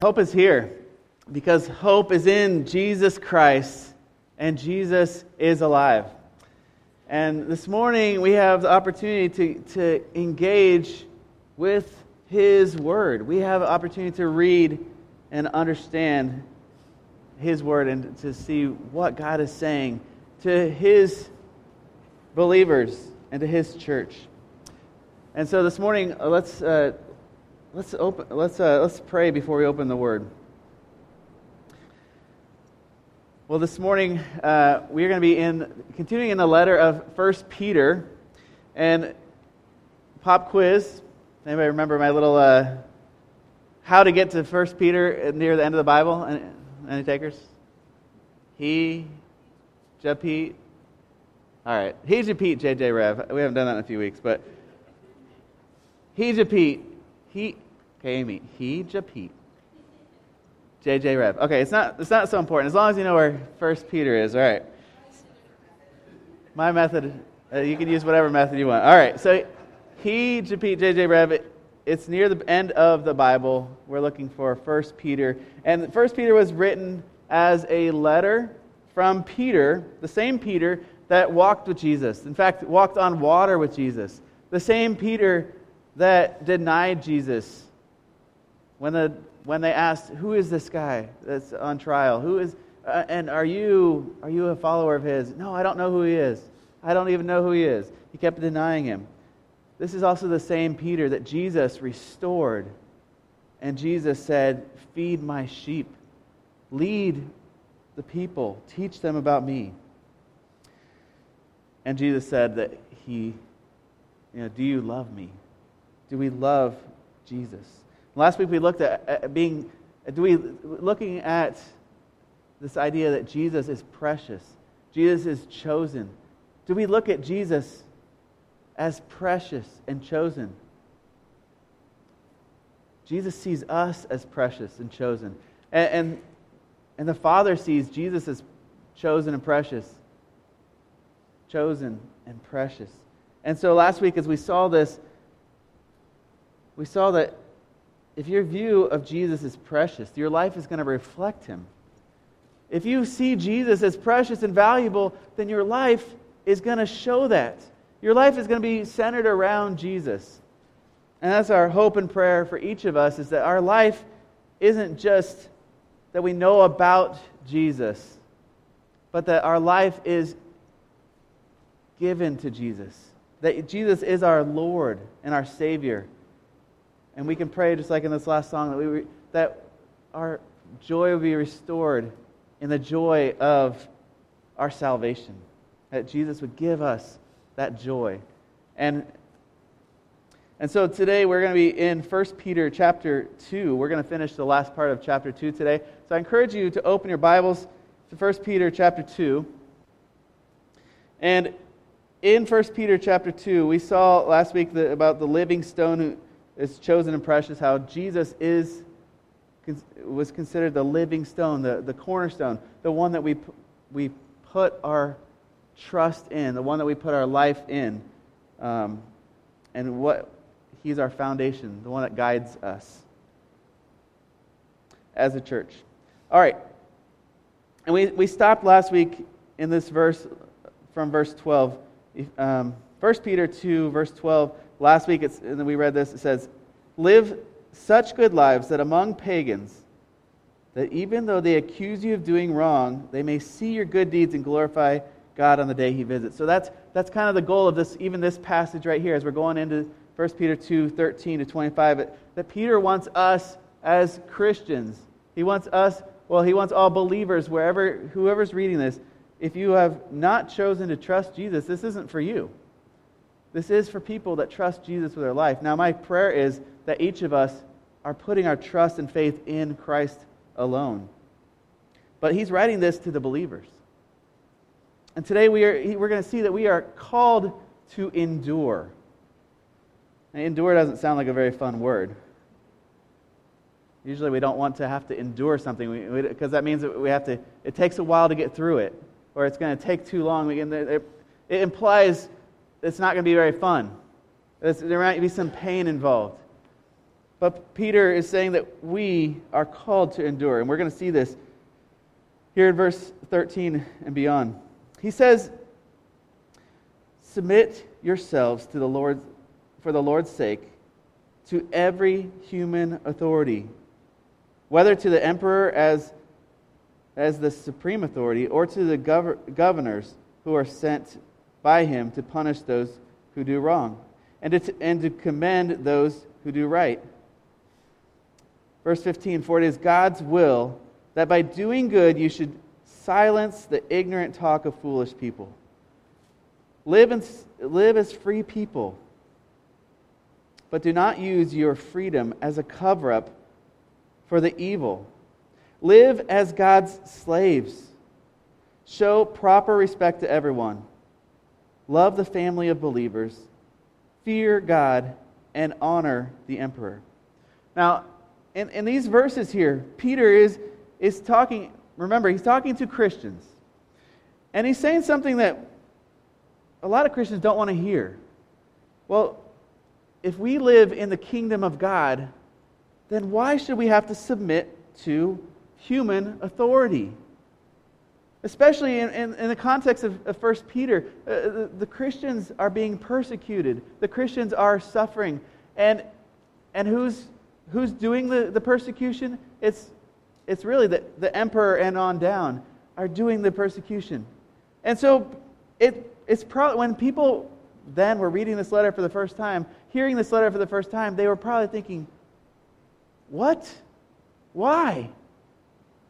Hope is here because hope is in Jesus Christ and Jesus is alive. And this morning we have the opportunity to, to engage with His Word. We have the opportunity to read and understand His Word and to see what God is saying to His believers and to His church. And so this morning, uh, let's. Uh, Let's open. Let's uh, let's pray before we open the Word. Well, this morning uh, we are going to be in continuing in the letter of First Peter, and pop quiz. Anybody remember my little uh, how to get to First Peter near the end of the Bible? Any, any takers? He, Japete. All right, he Japete, JJ Rev. We haven't done that in a few weeks, but he Japete he, okay, Amy, he, Japete. JJ Rev. Okay, it's not, it's not so important. As long as you know where First Peter is, all right. My method, uh, you can use whatever method you want. All right, so he, Japete, JJ Rev, it, it's near the end of the Bible. We're looking for First Peter. And First Peter was written as a letter from Peter, the same Peter that walked with Jesus. In fact, walked on water with Jesus. The same Peter that denied Jesus when, the, when they asked, Who is this guy that's on trial? Who is, uh, and are you, are you a follower of his? No, I don't know who he is. I don't even know who he is. He kept denying him. This is also the same Peter that Jesus restored. And Jesus said, Feed my sheep, lead the people, teach them about me. And Jesus said that he, you know, do you love me? Do we love Jesus? Last week we looked at, being, do we looking at this idea that Jesus is precious, Jesus is chosen. Do we look at Jesus as precious and chosen? Jesus sees us as precious and chosen. And, and, and, the Father sees Jesus as chosen and precious. Chosen and precious. And so last week, as we saw this, we saw that if your view of Jesus is precious, your life is going to reflect him. If you see Jesus as precious and valuable, then your life is going to show that. Your life is going to be centered around Jesus. And that's our hope and prayer for each of us is that our life isn't just that we know about Jesus, but that our life is given to Jesus. That Jesus is our Lord and our Savior. And we can pray, just like in this last song, that, we, that our joy will be restored in the joy of our salvation. That Jesus would give us that joy. And, and so today we're going to be in 1 Peter chapter 2. We're going to finish the last part of chapter 2 today. So I encourage you to open your Bibles to 1 Peter chapter 2. And in 1 Peter chapter 2, we saw last week the, about the living stone who, is chosen and precious, how Jesus is was considered the living stone, the, the cornerstone, the one that we, we put our trust in, the one that we put our life in, um, and what he's our foundation, the one that guides us as a church. All right. And we, we stopped last week in this verse from verse 12. Um, 1 Peter 2, verse 12 Last week, it's, and we read this, it says, Live such good lives that among pagans, that even though they accuse you of doing wrong, they may see your good deeds and glorify God on the day he visits. So that's, that's kind of the goal of this, even this passage right here, as we're going into 1 Peter 2 13 to 25, that Peter wants us as Christians. He wants us, well, he wants all believers, wherever, whoever's reading this, if you have not chosen to trust Jesus, this isn't for you. This is for people that trust Jesus with their life. Now, my prayer is that each of us are putting our trust and faith in Christ alone. But he's writing this to the believers. And today we are, we're going to see that we are called to endure. Endure doesn't sound like a very fun word. Usually we don't want to have to endure something because that means that we have to, it takes a while to get through it, or it's going to take too long. It implies it's not going to be very fun. there might be some pain involved. But Peter is saying that we are called to endure. And we're going to see this here in verse 13 and beyond. He says, Submit yourselves to the Lord for the Lord's sake to every human authority, whether to the emperor as, as the supreme authority or to the gov- governors who are sent by him to punish those who do wrong and to, and to commend those who do right. Verse 15 For it is God's will that by doing good you should silence the ignorant talk of foolish people. Live, in, live as free people but do not use your freedom as a cover up for the evil. Live as God's slaves. Show proper respect to everyone. Love the family of believers. Fear God and honor the emperor. Now, in, in these verses here, Peter is, is talking, remember, he's talking to Christians. And he's saying something that a lot of Christians don't want to hear. Well, if we live in the kingdom of God, then why should we have to submit to human authority? Especially in, in, in the context of, of 1 Peter, uh, the, the Christians are being persecuted, the Christians are suffering. And, and who's, who's doing the, the persecution? It's, it's really the, the emperor and on down are doing the persecution. And so it, it's probably when people then were reading this letter for the first time, hearing this letter for the first time, they were probably thinking, What? Why?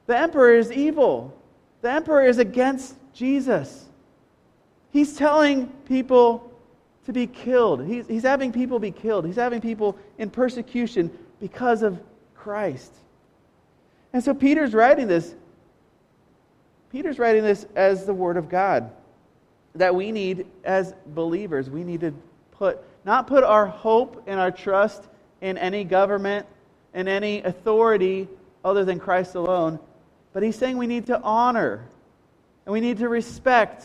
The emperor is evil. The emperor is against Jesus. He's telling people to be killed. He's, he's having people be killed. He's having people in persecution because of Christ. And so Peter's writing this. Peter's writing this as the Word of God that we need as believers. We need to put not put our hope and our trust in any government and any authority other than Christ alone, but he's saying we need to honor and we need to respect.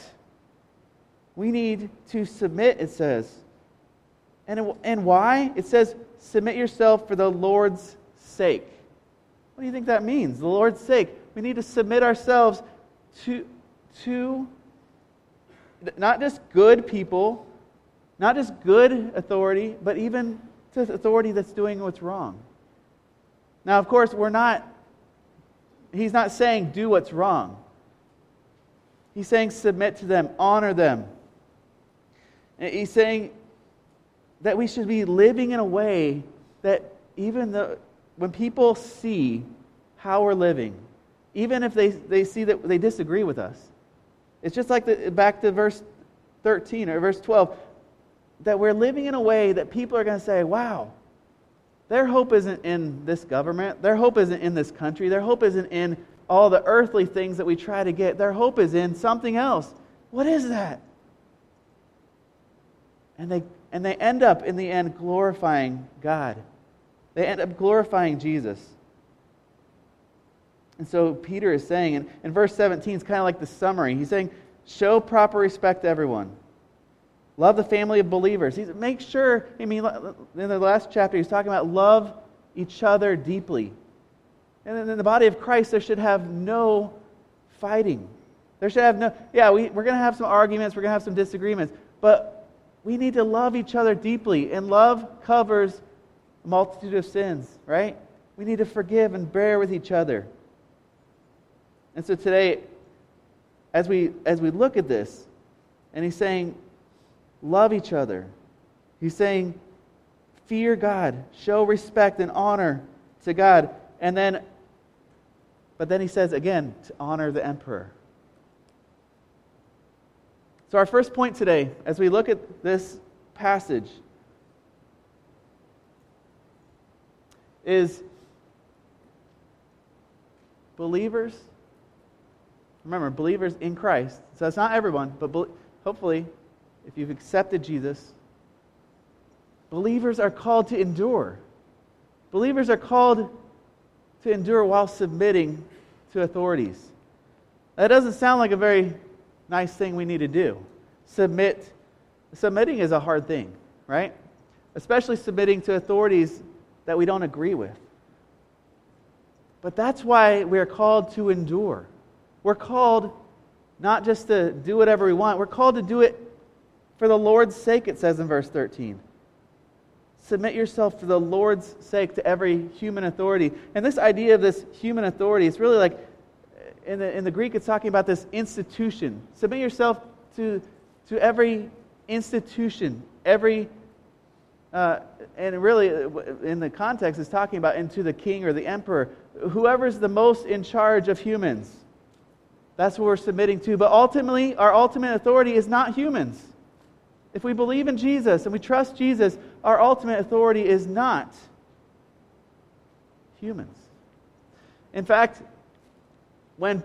We need to submit, it says. And, and why? It says, submit yourself for the Lord's sake. What do you think that means? The Lord's sake. We need to submit ourselves to, to not just good people, not just good authority, but even to authority that's doing what's wrong. Now, of course, we're not, he's not saying do what's wrong. He's saying submit to them, honor them. And he's saying that we should be living in a way that even the, when people see how we're living, even if they, they see that they disagree with us, it's just like the, back to verse 13 or verse 12 that we're living in a way that people are going to say, wow, their hope isn't in this government. Their hope isn't in this country. Their hope isn't in all the earthly things that we try to get. Their hope is in something else. What is that? And they, and they end up, in the end, glorifying God. They end up glorifying Jesus. And so Peter is saying, and, and verse 17 is kind of like the summary. He's saying, show proper respect to everyone. Love the family of believers. He's, make sure, I mean, in the last chapter, he's talking about love each other deeply. And in the body of Christ, there should have no fighting. There should have no, yeah, we, we're going to have some arguments, we're going to have some disagreements, but we need to love each other deeply. And love covers a multitude of sins, right? We need to forgive and bear with each other. And so today, as we, as we look at this, and he's saying, love each other. He's saying, fear God, show respect and honor to God. And then, but then he says again, to honor the emperor. So, our first point today, as we look at this passage, is believers Remember, believers in Christ. So that's not everyone, but hopefully, if you've accepted Jesus, believers are called to endure. Believers are called to endure while submitting to authorities. That doesn't sound like a very nice thing we need to do. Submit. Submitting is a hard thing, right? Especially submitting to authorities that we don't agree with. But that's why we're called to endure. We're called not just to do whatever we want, we're called to do it for the Lord's sake, it says in verse 13. Submit yourself for the Lord's sake to every human authority. And this idea of this human authority, it's really like, in the, in the Greek, it's talking about this institution. Submit yourself to, to every institution, every uh, and really, in the context, it's talking about into the king or the emperor, whoever's the most in charge of humans. That's what we're submitting to. But ultimately, our ultimate authority is not humans. If we believe in Jesus and we trust Jesus, our ultimate authority is not humans. In fact, when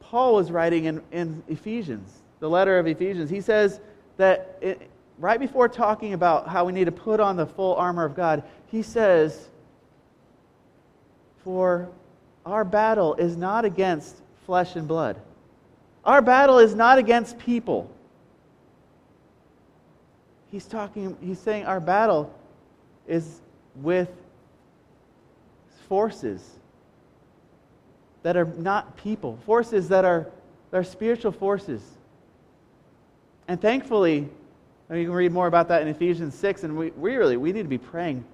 Paul was writing in, in Ephesians, the letter of Ephesians, he says that it, right before talking about how we need to put on the full armor of God, he says, For our battle is not against flesh and blood. Our battle is not against people. He's talking, he's saying our battle is with forces that are not people, forces that are, that are spiritual forces. And thankfully, and you can read more about that in Ephesians 6, and we, we really we need to be praying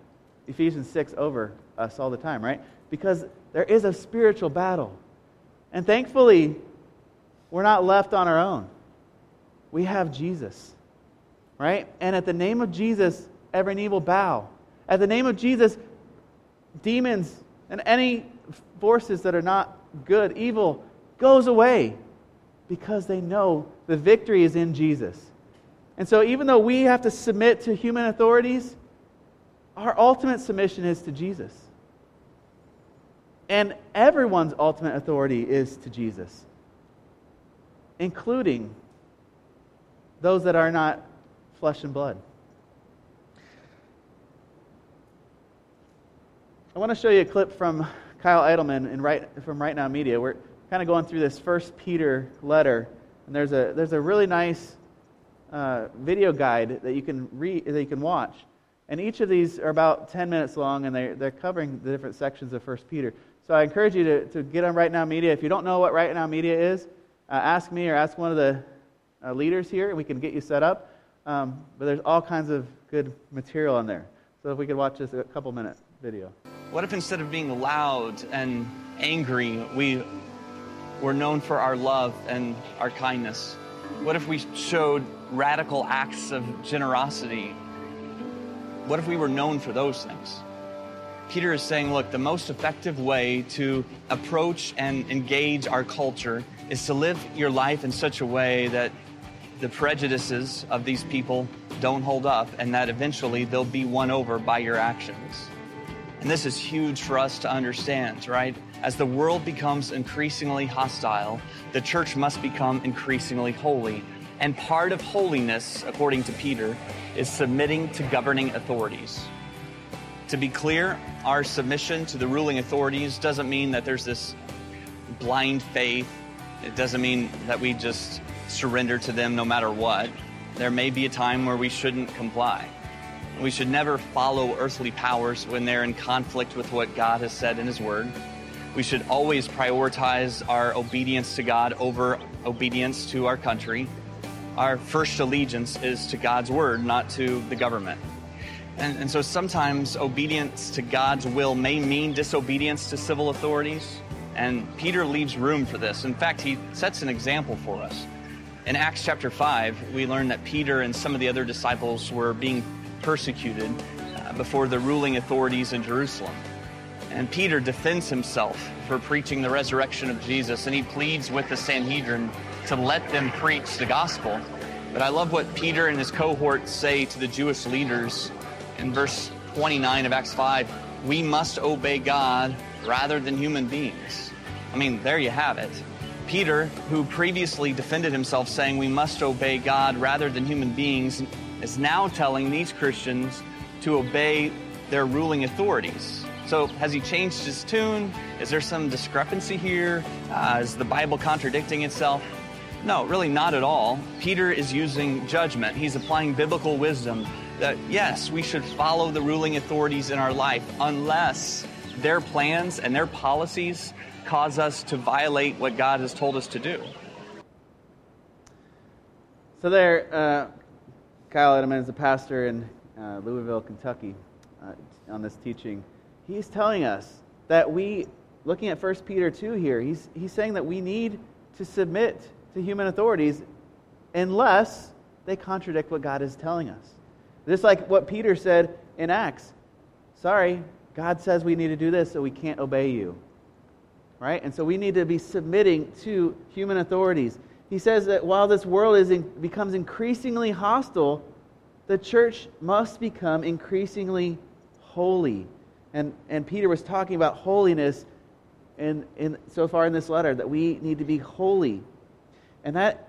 Ephesians 6 over us all the time, right? Because there is a spiritual battle. And thankfully, we're not left on our own. We have Jesus, right? And at the name of Jesus, every knee will bow. At the name of Jesus, demons and any forces that are not good, evil, goes away because they know the victory is in Jesus. And so, even though we have to submit to human authorities, our ultimate submission is to Jesus. And everyone's ultimate authority is to Jesus, including those that are not flesh and blood. I want to show you a clip from Kyle Idleman in right, from Right Now Media. We're kind of going through this First Peter letter, and there's a, there's a really nice uh, video guide that you can read, that you can watch. And each of these are about 10 minutes long, and they're, they're covering the different sections of First Peter. So I encourage you to, to get on Right Now Media. If you don't know what Right Now Media is, uh, ask me or ask one of the uh, leaders here, and we can get you set up. Um, but there's all kinds of good material on there. So if we could watch this a couple minute video. What if instead of being loud and angry, we were known for our love and our kindness? What if we showed radical acts of generosity? What if we were known for those things? Peter is saying, look, the most effective way to approach and engage our culture is to live your life in such a way that the prejudices of these people don't hold up and that eventually they'll be won over by your actions. And this is huge for us to understand, right? As the world becomes increasingly hostile, the church must become increasingly holy and part of holiness, according to Peter, is submitting to governing authorities. To be clear, our submission to the ruling authorities doesn't mean that there's this blind faith. It doesn't mean that we just surrender to them no matter what. There may be a time where we shouldn't comply. We should never follow earthly powers when they're in conflict with what God has said in His Word. We should always prioritize our obedience to God over obedience to our country our first allegiance is to God's word, not to the government. And, and, so sometimes obedience to God's will may mean disobedience to civil authorities. And Peter leaves room for this. In fact, he sets an example for us. In Acts chapter 5, we learn that Peter and some of the other disciples were being persecuted uh, before the ruling authorities in Jerusalem. And Peter defends himself for preaching the resurrection of Jesus, and he pleads with the Sanhedrin to let them preach the gospel. But I love what Peter and his cohorts say to the Jewish leaders in verse 29 of Acts 5 we must obey God rather than human beings. I mean, there you have it. Peter, who previously defended himself saying we must obey God rather than human beings, is now telling these Christians to obey their ruling authorities. So, has he changed his tune? Is there some discrepancy here? Uh, is the Bible contradicting itself? No, really not at all. Peter is using judgment. He's applying biblical wisdom that yes, we should follow the ruling authorities in our life unless their plans and their policies cause us to violate what God has told us to do. So, there, uh, Kyle Idleman is a pastor in uh, Louisville, Kentucky, uh, on this teaching. He's telling us that we, looking at 1 Peter 2 here, he's, he's saying that we need to submit to human authorities unless they contradict what God is telling us. Just like what Peter said in Acts sorry, God says we need to do this, so we can't obey you. Right? And so we need to be submitting to human authorities. He says that while this world is in, becomes increasingly hostile, the church must become increasingly holy. And, and Peter was talking about holiness in, in, so far in this letter, that we need to be holy. And that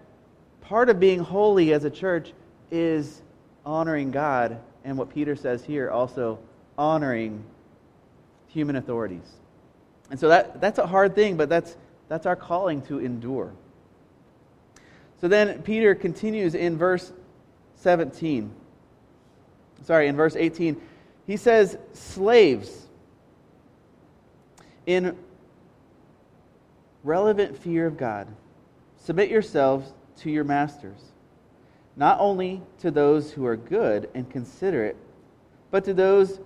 part of being holy as a church is honoring God, and what Peter says here, also honoring human authorities. And so that, that's a hard thing, but that's, that's our calling to endure. So then Peter continues in verse 17. Sorry, in verse 18. He says, Slaves, in relevant fear of God, submit yourselves to your masters, not only to those who are good and considerate, but to those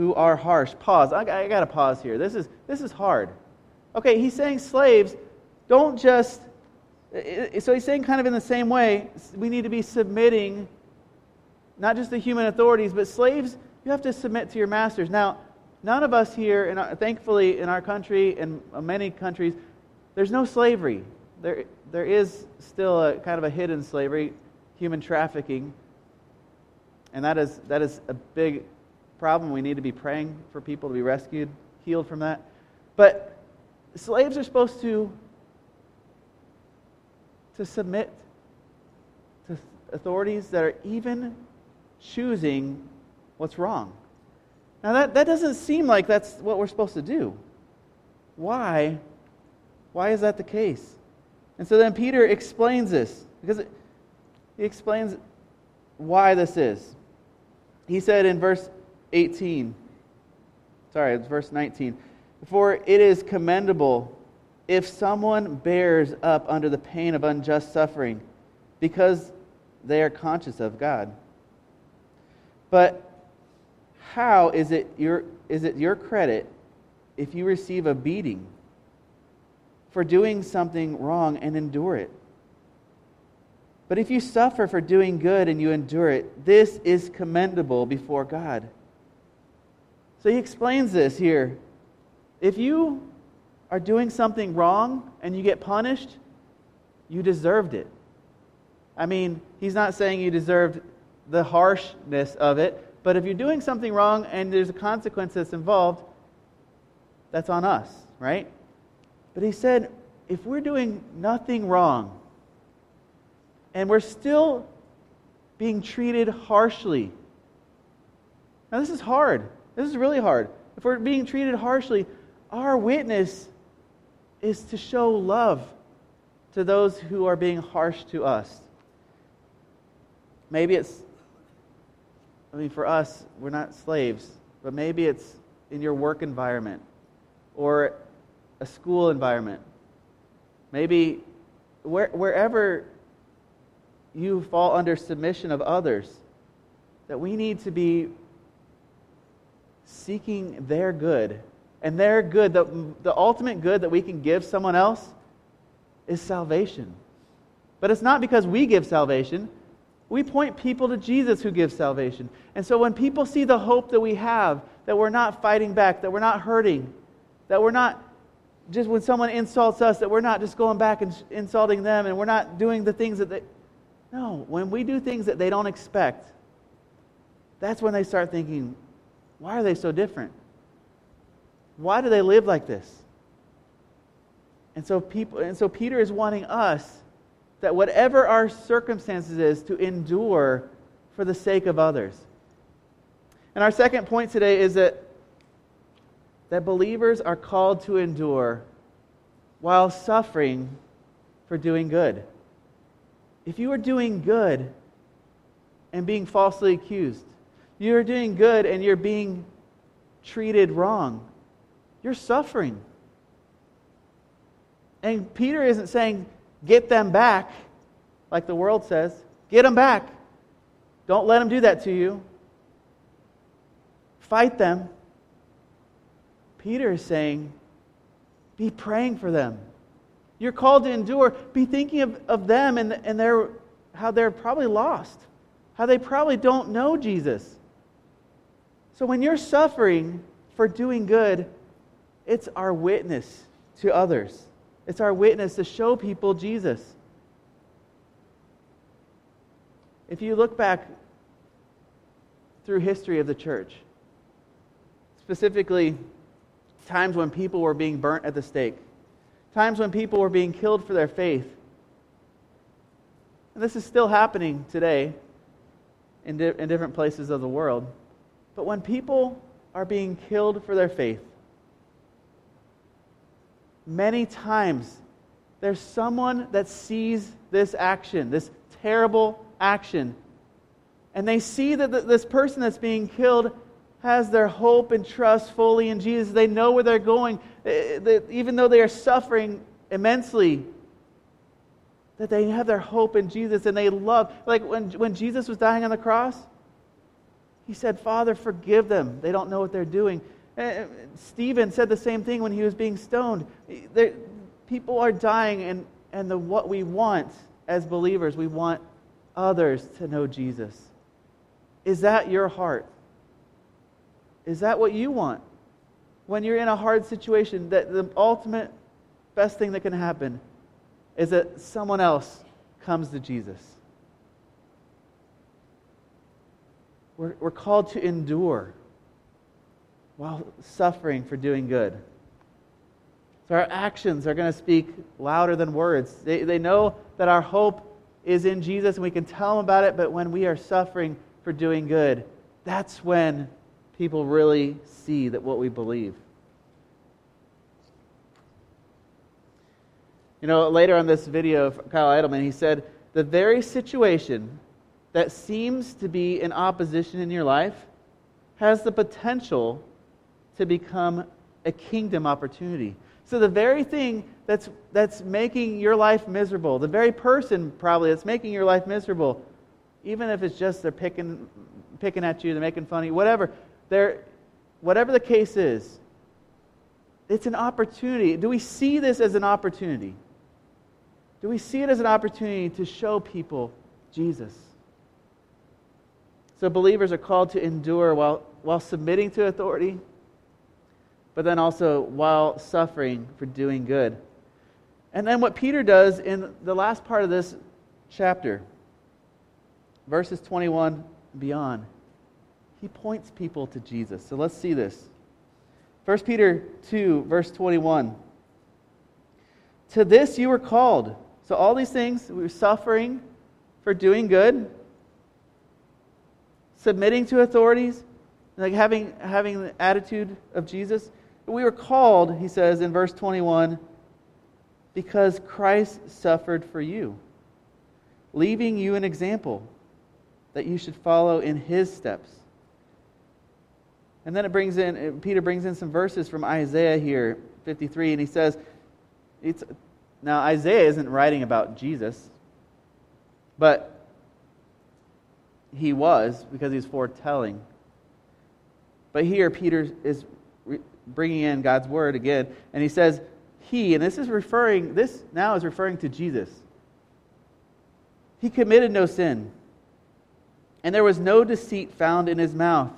who are harsh. Pause. I, I got to pause here. This is, this is hard. Okay, he's saying slaves, don't just. So he's saying, kind of in the same way, we need to be submitting not just the human authorities, but slaves, you have to submit to your masters. Now, none of us here, in our, thankfully, in our country and uh, many countries, there's no slavery. There, there is still a kind of a hidden slavery, human trafficking, and that is, that is a big problem. We need to be praying for people to be rescued, healed from that. But slaves are supposed to, to submit to authorities that are even choosing what's wrong. Now, that, that doesn't seem like that's what we're supposed to do. Why? Why is that the case? And so then Peter explains this because it, he explains why this is. He said in verse 18, sorry, it's verse 19, for it is commendable if someone bears up under the pain of unjust suffering because they are conscious of God. But how is it your, is it your credit if you receive a beating for doing something wrong and endure it? But if you suffer for doing good and you endure it, this is commendable before God. So he explains this here. If you are doing something wrong and you get punished, you deserved it. I mean, he's not saying you deserved the harshness of it. But if you're doing something wrong and there's a consequence that's involved, that's on us, right? But he said, if we're doing nothing wrong and we're still being treated harshly, now this is hard. This is really hard. If we're being treated harshly, our witness is to show love to those who are being harsh to us. Maybe it's I mean, for us, we're not slaves, but maybe it's in your work environment or a school environment. Maybe where, wherever you fall under submission of others, that we need to be seeking their good. And their good, the, the ultimate good that we can give someone else is salvation. But it's not because we give salvation, we point people to Jesus who gives salvation. And so when people see the hope that we have, that we're not fighting back, that we're not hurting, that we're not just when someone insults us, that we're not just going back and insulting them and we're not doing the things that they. No, when we do things that they don't expect, that's when they start thinking, why are they so different? Why do they live like this? And so people and so Peter is wanting us that whatever our circumstances is, to endure for the sake of others. And our second point today is that, that believers are called to endure while suffering for doing good. If you are doing good and being falsely accused, you're doing good and you're being treated wrong. You're suffering. And Peter isn't saying, get them back, like the world says. Get them back. Don't let them do that to you. Fight them. Peter is saying, be praying for them. You're called to endure. Be thinking of, of them and, and their, how they're probably lost, how they probably don't know Jesus. So when you're suffering for doing good, it's our witness to others. It's our witness to show people Jesus. If you look back through history of the church, specifically times when people were being burnt at the stake, times when people were being killed for their faith. And this is still happening today in, di- in different places of the world. But when people are being killed for their faith, many times there's someone that sees this action, this terrible action, and they see that this person that's being killed has their hope and trust fully in Jesus. They know where they're going, eh, eh, even though they are suffering immensely. That they have their hope in Jesus and they love. Like when, when Jesus was dying on the cross, he said, Father, forgive them. They don't know what they're doing. Eh, Stephen said the same thing when he was being stoned. They're, people are dying, and, and the, what we want as believers, we want others to know Jesus. Is that your heart? Is that what you want? When you're in a hard situation, that the ultimate best thing that can happen is that someone else comes to Jesus. We're, we're called to endure while suffering for doing good. So our actions are going to speak louder than words. They, they know that our hope is in Jesus and we can tell them about it, but when we are suffering for doing good, that's when people really see that what we believe. You know, later on this video of Kyle Idleman, he said, The very situation that seems to be in opposition in your life has the potential to become a kingdom opportunity. So, the very thing that's, that's making your life miserable, the very person probably that's making your life miserable, even if it's just they're picking, picking at you, they're making fun of you, whatever, there, whatever the case is, it's an opportunity. Do we see this as an opportunity? Do we see it as an opportunity to show people Jesus? So believers are called to endure while, while submitting to authority, but then also while suffering for doing good. And then what Peter does in the last part of this chapter, verses 21 beyond, he points people to Jesus. So let's see this. 1 Peter 2, verse 21. To this you were called. So, all these things, we were suffering for doing good, submitting to authorities, like having, having the attitude of Jesus. We were called, he says in verse 21, because Christ suffered for you, leaving you an example that you should follow in his steps. And then it brings in, Peter brings in some verses from Isaiah here, 53, and he says, it's, now Isaiah isn't writing about Jesus, but he was because he's foretelling. But here Peter is bringing in God's word again, and he says, he, and this is referring, this now is referring to Jesus. He committed no sin, and there was no deceit found in his mouth.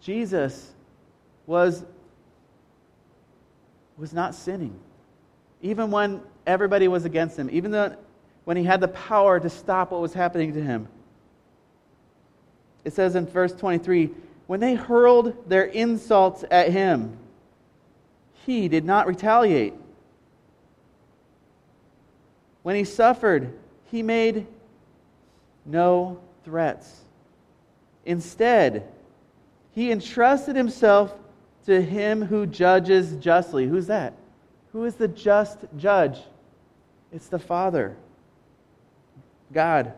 Jesus was, was not sinning. Even when everybody was against him, even though, when he had the power to stop what was happening to him. It says in verse 23 when they hurled their insults at him, he did not retaliate. When he suffered, he made no threats. Instead, he entrusted himself to him who judges justly. Who's that? Who is the just judge? It's the Father, God.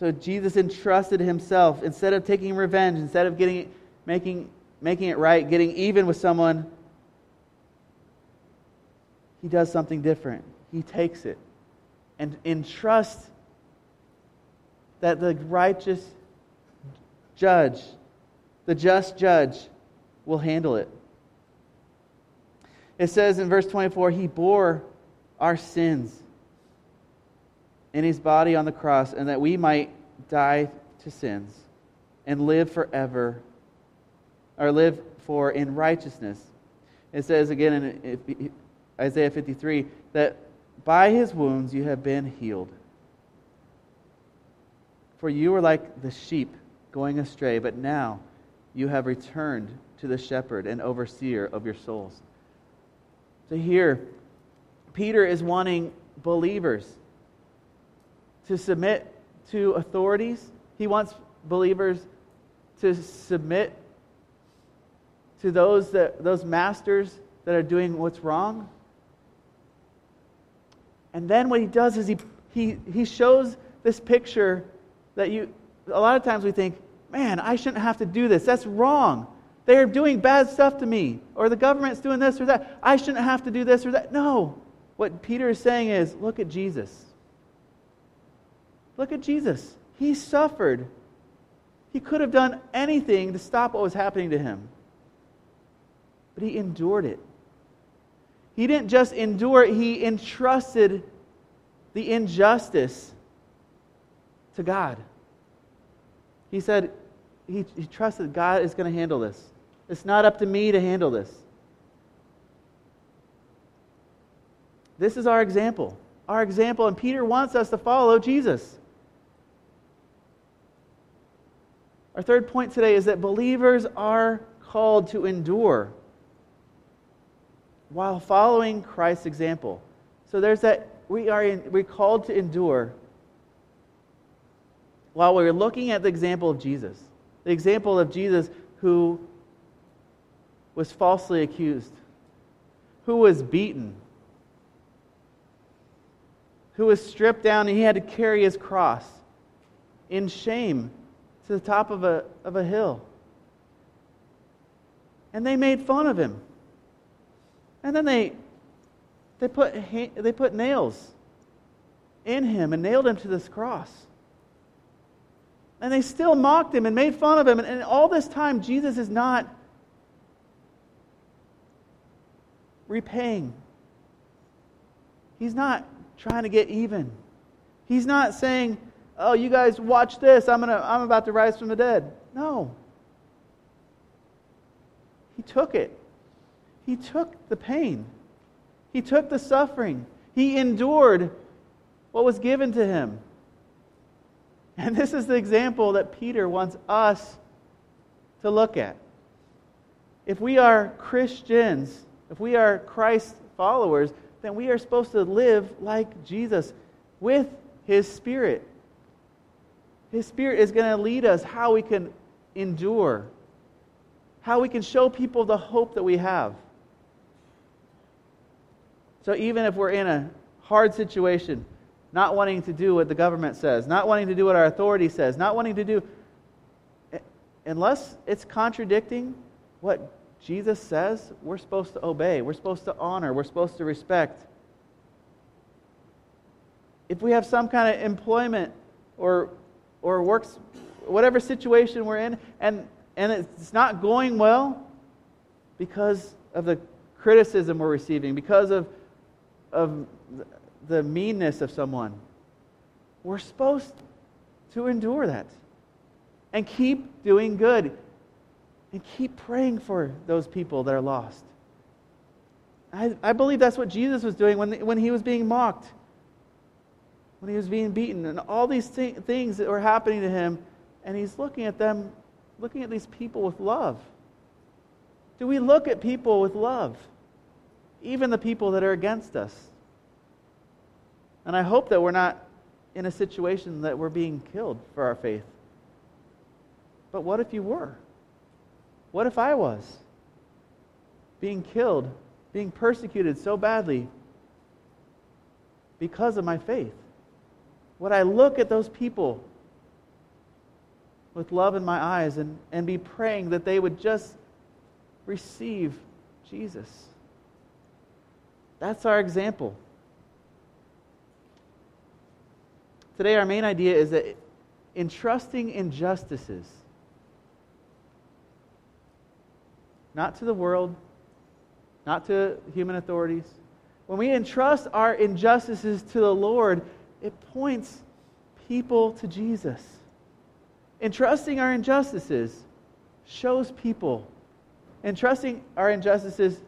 So Jesus entrusted himself instead of taking revenge, instead of getting making making it right, getting even with someone, he does something different. He takes it and entrusts that the righteous judge, the just judge, will handle it. It says in verse 24, He bore our sins in His body on the cross, and that we might die to sins and live forever, or live for in righteousness. It says again in Isaiah 53 that by His wounds you have been healed. For you were like the sheep going astray, but now you have returned to the shepherd and overseer of your souls. So here, Peter is wanting believers to submit to authorities. He wants believers to submit to those that those masters that are doing what's wrong. And then what he does is he he he shows this picture that you, a lot of times we think, man, I shouldn't have to do this. That's wrong. They're doing bad stuff to me, or the government's doing this or that. I shouldn't have to do this or that. No. What Peter is saying is look at Jesus. Look at Jesus. He suffered. He could have done anything to stop what was happening to him, but he endured it. He didn't just endure it, he entrusted the injustice to God. He said he, he trusted God is going to handle this. It's not up to me to handle this. This is our example. Our example, and Peter wants us to follow Jesus. Our third point today is that believers are called to endure while following Christ's example. So there's that we are in, we're called to endure while we're looking at the example of Jesus, the example of Jesus who was falsely accused, who was beaten, who was stripped down, and he had to carry his cross in shame to the top of a, of a hill. And they made fun of him. And then they, they, put, they put nails in him and nailed him to this cross. And they still mocked him and made fun of him. And, and all this time, Jesus is not repaying. He's not trying to get even. He's not saying, oh, you guys watch this. I'm, gonna, I'm about to rise from the dead. No. He took it. He took the pain. He took the suffering. He endured what was given to him. And this is the example that Peter wants us to look at. If we are Christians, if we are Christ followers, then we are supposed to live like Jesus with his Spirit. His Spirit is going to lead us how we can endure, how we can show people the hope that we have. So even if we're in a hard situation, not wanting to do what the government says, not wanting to do what our authority says, not wanting to do, unless it's contradicting what Jesus says, we're supposed to obey, we're supposed to honor, we're supposed to respect. If we have some kind of employment or, or works, whatever situation we're in, and, and it's not going well because of the criticism we're receiving, because of, of the meanness of someone. We're supposed to endure that and keep doing good and keep praying for those people that are lost. I, I believe that's what Jesus was doing when, when he was being mocked, when he was being beaten, and all these th- things that were happening to him, and he's looking at them, looking at these people with love. Do we look at people with love? Even the people that are against us. And I hope that we're not in a situation that we're being killed for our faith. But what if you were? What if I was being killed, being persecuted so badly because of my faith? Would I look at those people with love in my eyes and, and be praying that they would just receive Jesus. That's our example. Today, our main idea is that entrusting injustices, not to the world, not to human authorities, when we entrust our injustices to the Lord, it points people to Jesus. Entrusting our injustices shows people. Entrusting our injustices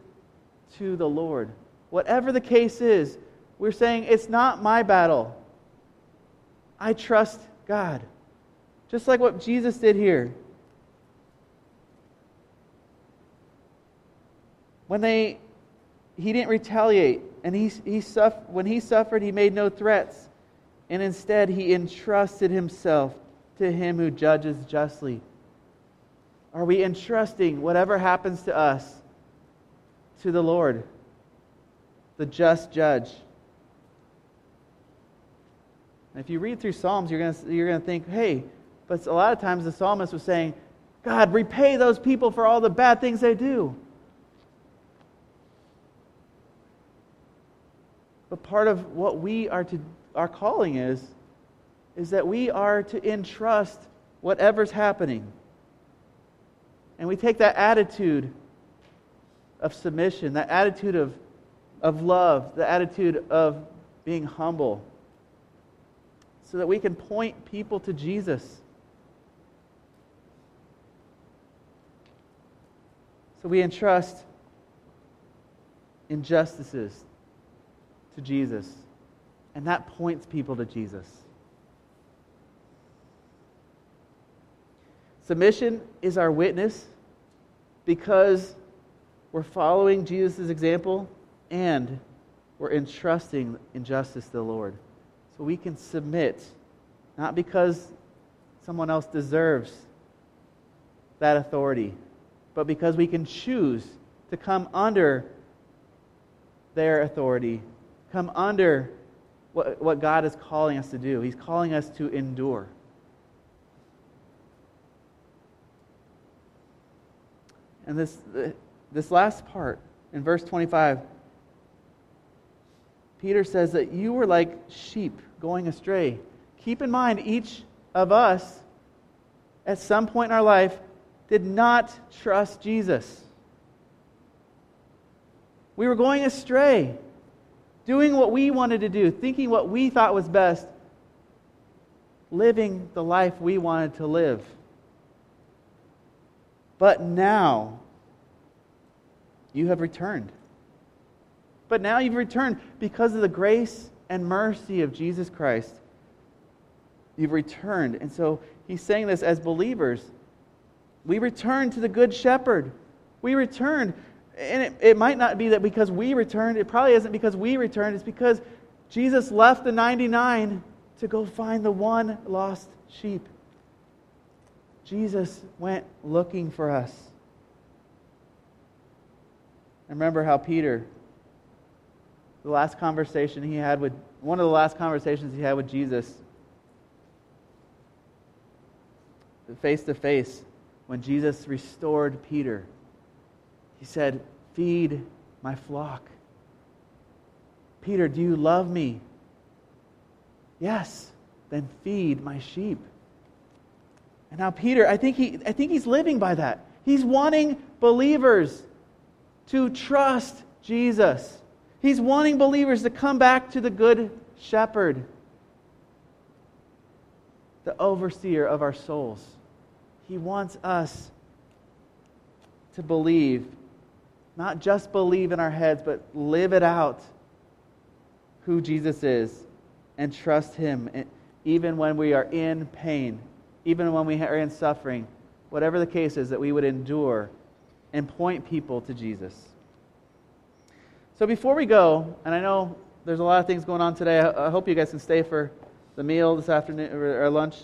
to the Lord. Whatever the case is, we're saying it's not my battle. I trust God. Just like what Jesus did here. When they he didn't retaliate and he, he suff- when he suffered he made no threats and instead he entrusted himself to him who judges justly. Are we entrusting whatever happens to us to the Lord, the just judge? And if you read through Psalms, you're going you're going to think, hey, but a lot of times the psalmist was saying, God, repay those people for all the bad things they do. But part of what we are to, our calling is, is that we are to entrust whatever's happening. And we take that attitude of submission, that attitude of, of love, the attitude of being humble so that we can point people to Jesus. So we entrust injustices to Jesus, and that points people to Jesus. Submission is our witness because we're following Jesus' example and we're entrusting injustice to the Lord. So we can submit, not because someone else deserves that authority, but because we can choose to come under their authority, come under what, what God is calling us to do. He's calling us to endure. And this, this last part in verse 25 Peter says that you were like sheep going astray. Keep in mind, each of us at some point in our life did not trust Jesus. We were going astray, doing what we wanted to do, thinking what we thought was best, living the life we wanted to live. But now, you have returned. But now you've returned because of the grace and mercy of Jesus Christ. You've returned. And so he's saying this as believers. We return to the Good Shepherd. We returned. And it, it might not be that because we returned, it probably isn't because we returned, it's because Jesus left the 99 to go find the one lost sheep. Jesus went looking for us. I remember how Peter the last conversation he had with, one of the last conversations he had with Jesus, face to face, when Jesus restored Peter, he said, Feed my flock. Peter, do you love me? Yes, then feed my sheep. And now Peter, I think he I think he's living by that. He's wanting believers to trust Jesus. He's wanting believers to come back to the good shepherd, the overseer of our souls. He wants us to believe, not just believe in our heads, but live it out who Jesus is and trust Him, even when we are in pain, even when we are in suffering, whatever the case is, that we would endure and point people to Jesus. So before we go, and I know there's a lot of things going on today, I, hope you guys can stay for the meal this afternoon or, lunch.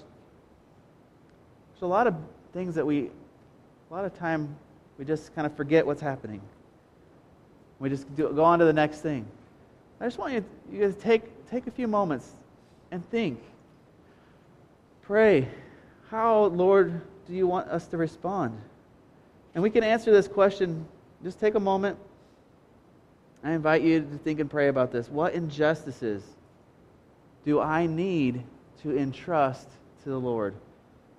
There's a lot of things that we, a lot of time, we just kind of forget what's happening. We just do, go on to the next thing. I just want you, you to take, take a few moments and think. Pray. how, Lord, do you want us to respond? And we can answer this question. Just take a moment. I invite you to think and pray about this. What injustices do I need to entrust to the Lord?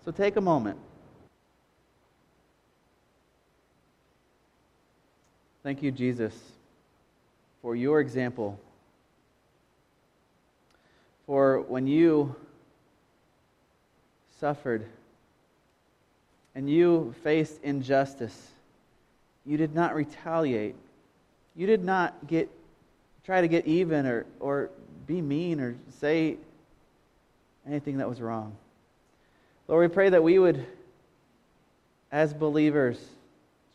So take a moment. Thank you, Jesus, for your example. For when you suffered and you faced injustice, you did not retaliate. You did not get try to get even or, or be mean or say anything that was wrong. Lord, we pray that we would, as believers,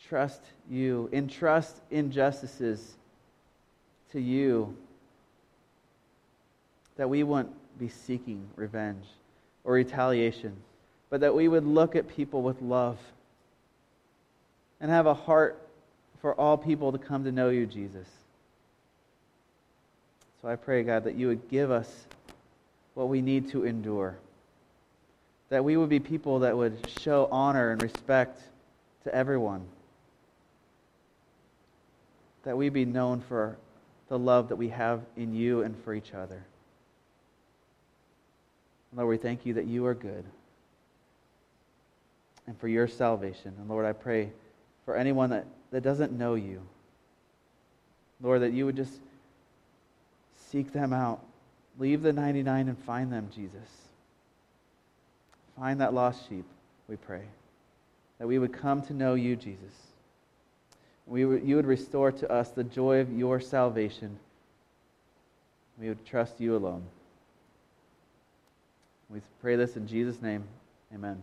trust you, entrust injustices to you, that we wouldn't be seeking revenge or retaliation, but that we would look at people with love and have a heart for all people to come to know you, Jesus. So I pray, God, that you would give us what we need to endure. That we would be people that would show honor and respect to everyone. That we be known for the love that we have in you and for each other. Lord, we thank you that you are good and for your salvation. And Lord, I pray for anyone that, that doesn't know you, Lord, that you would just seek them out. Leave the 99 and find them, Jesus. Find that lost sheep, we pray. That we would come to know you, Jesus. We you would restore to us the joy of your salvation. We would trust you alone. We pray this in Jesus' name. Amen.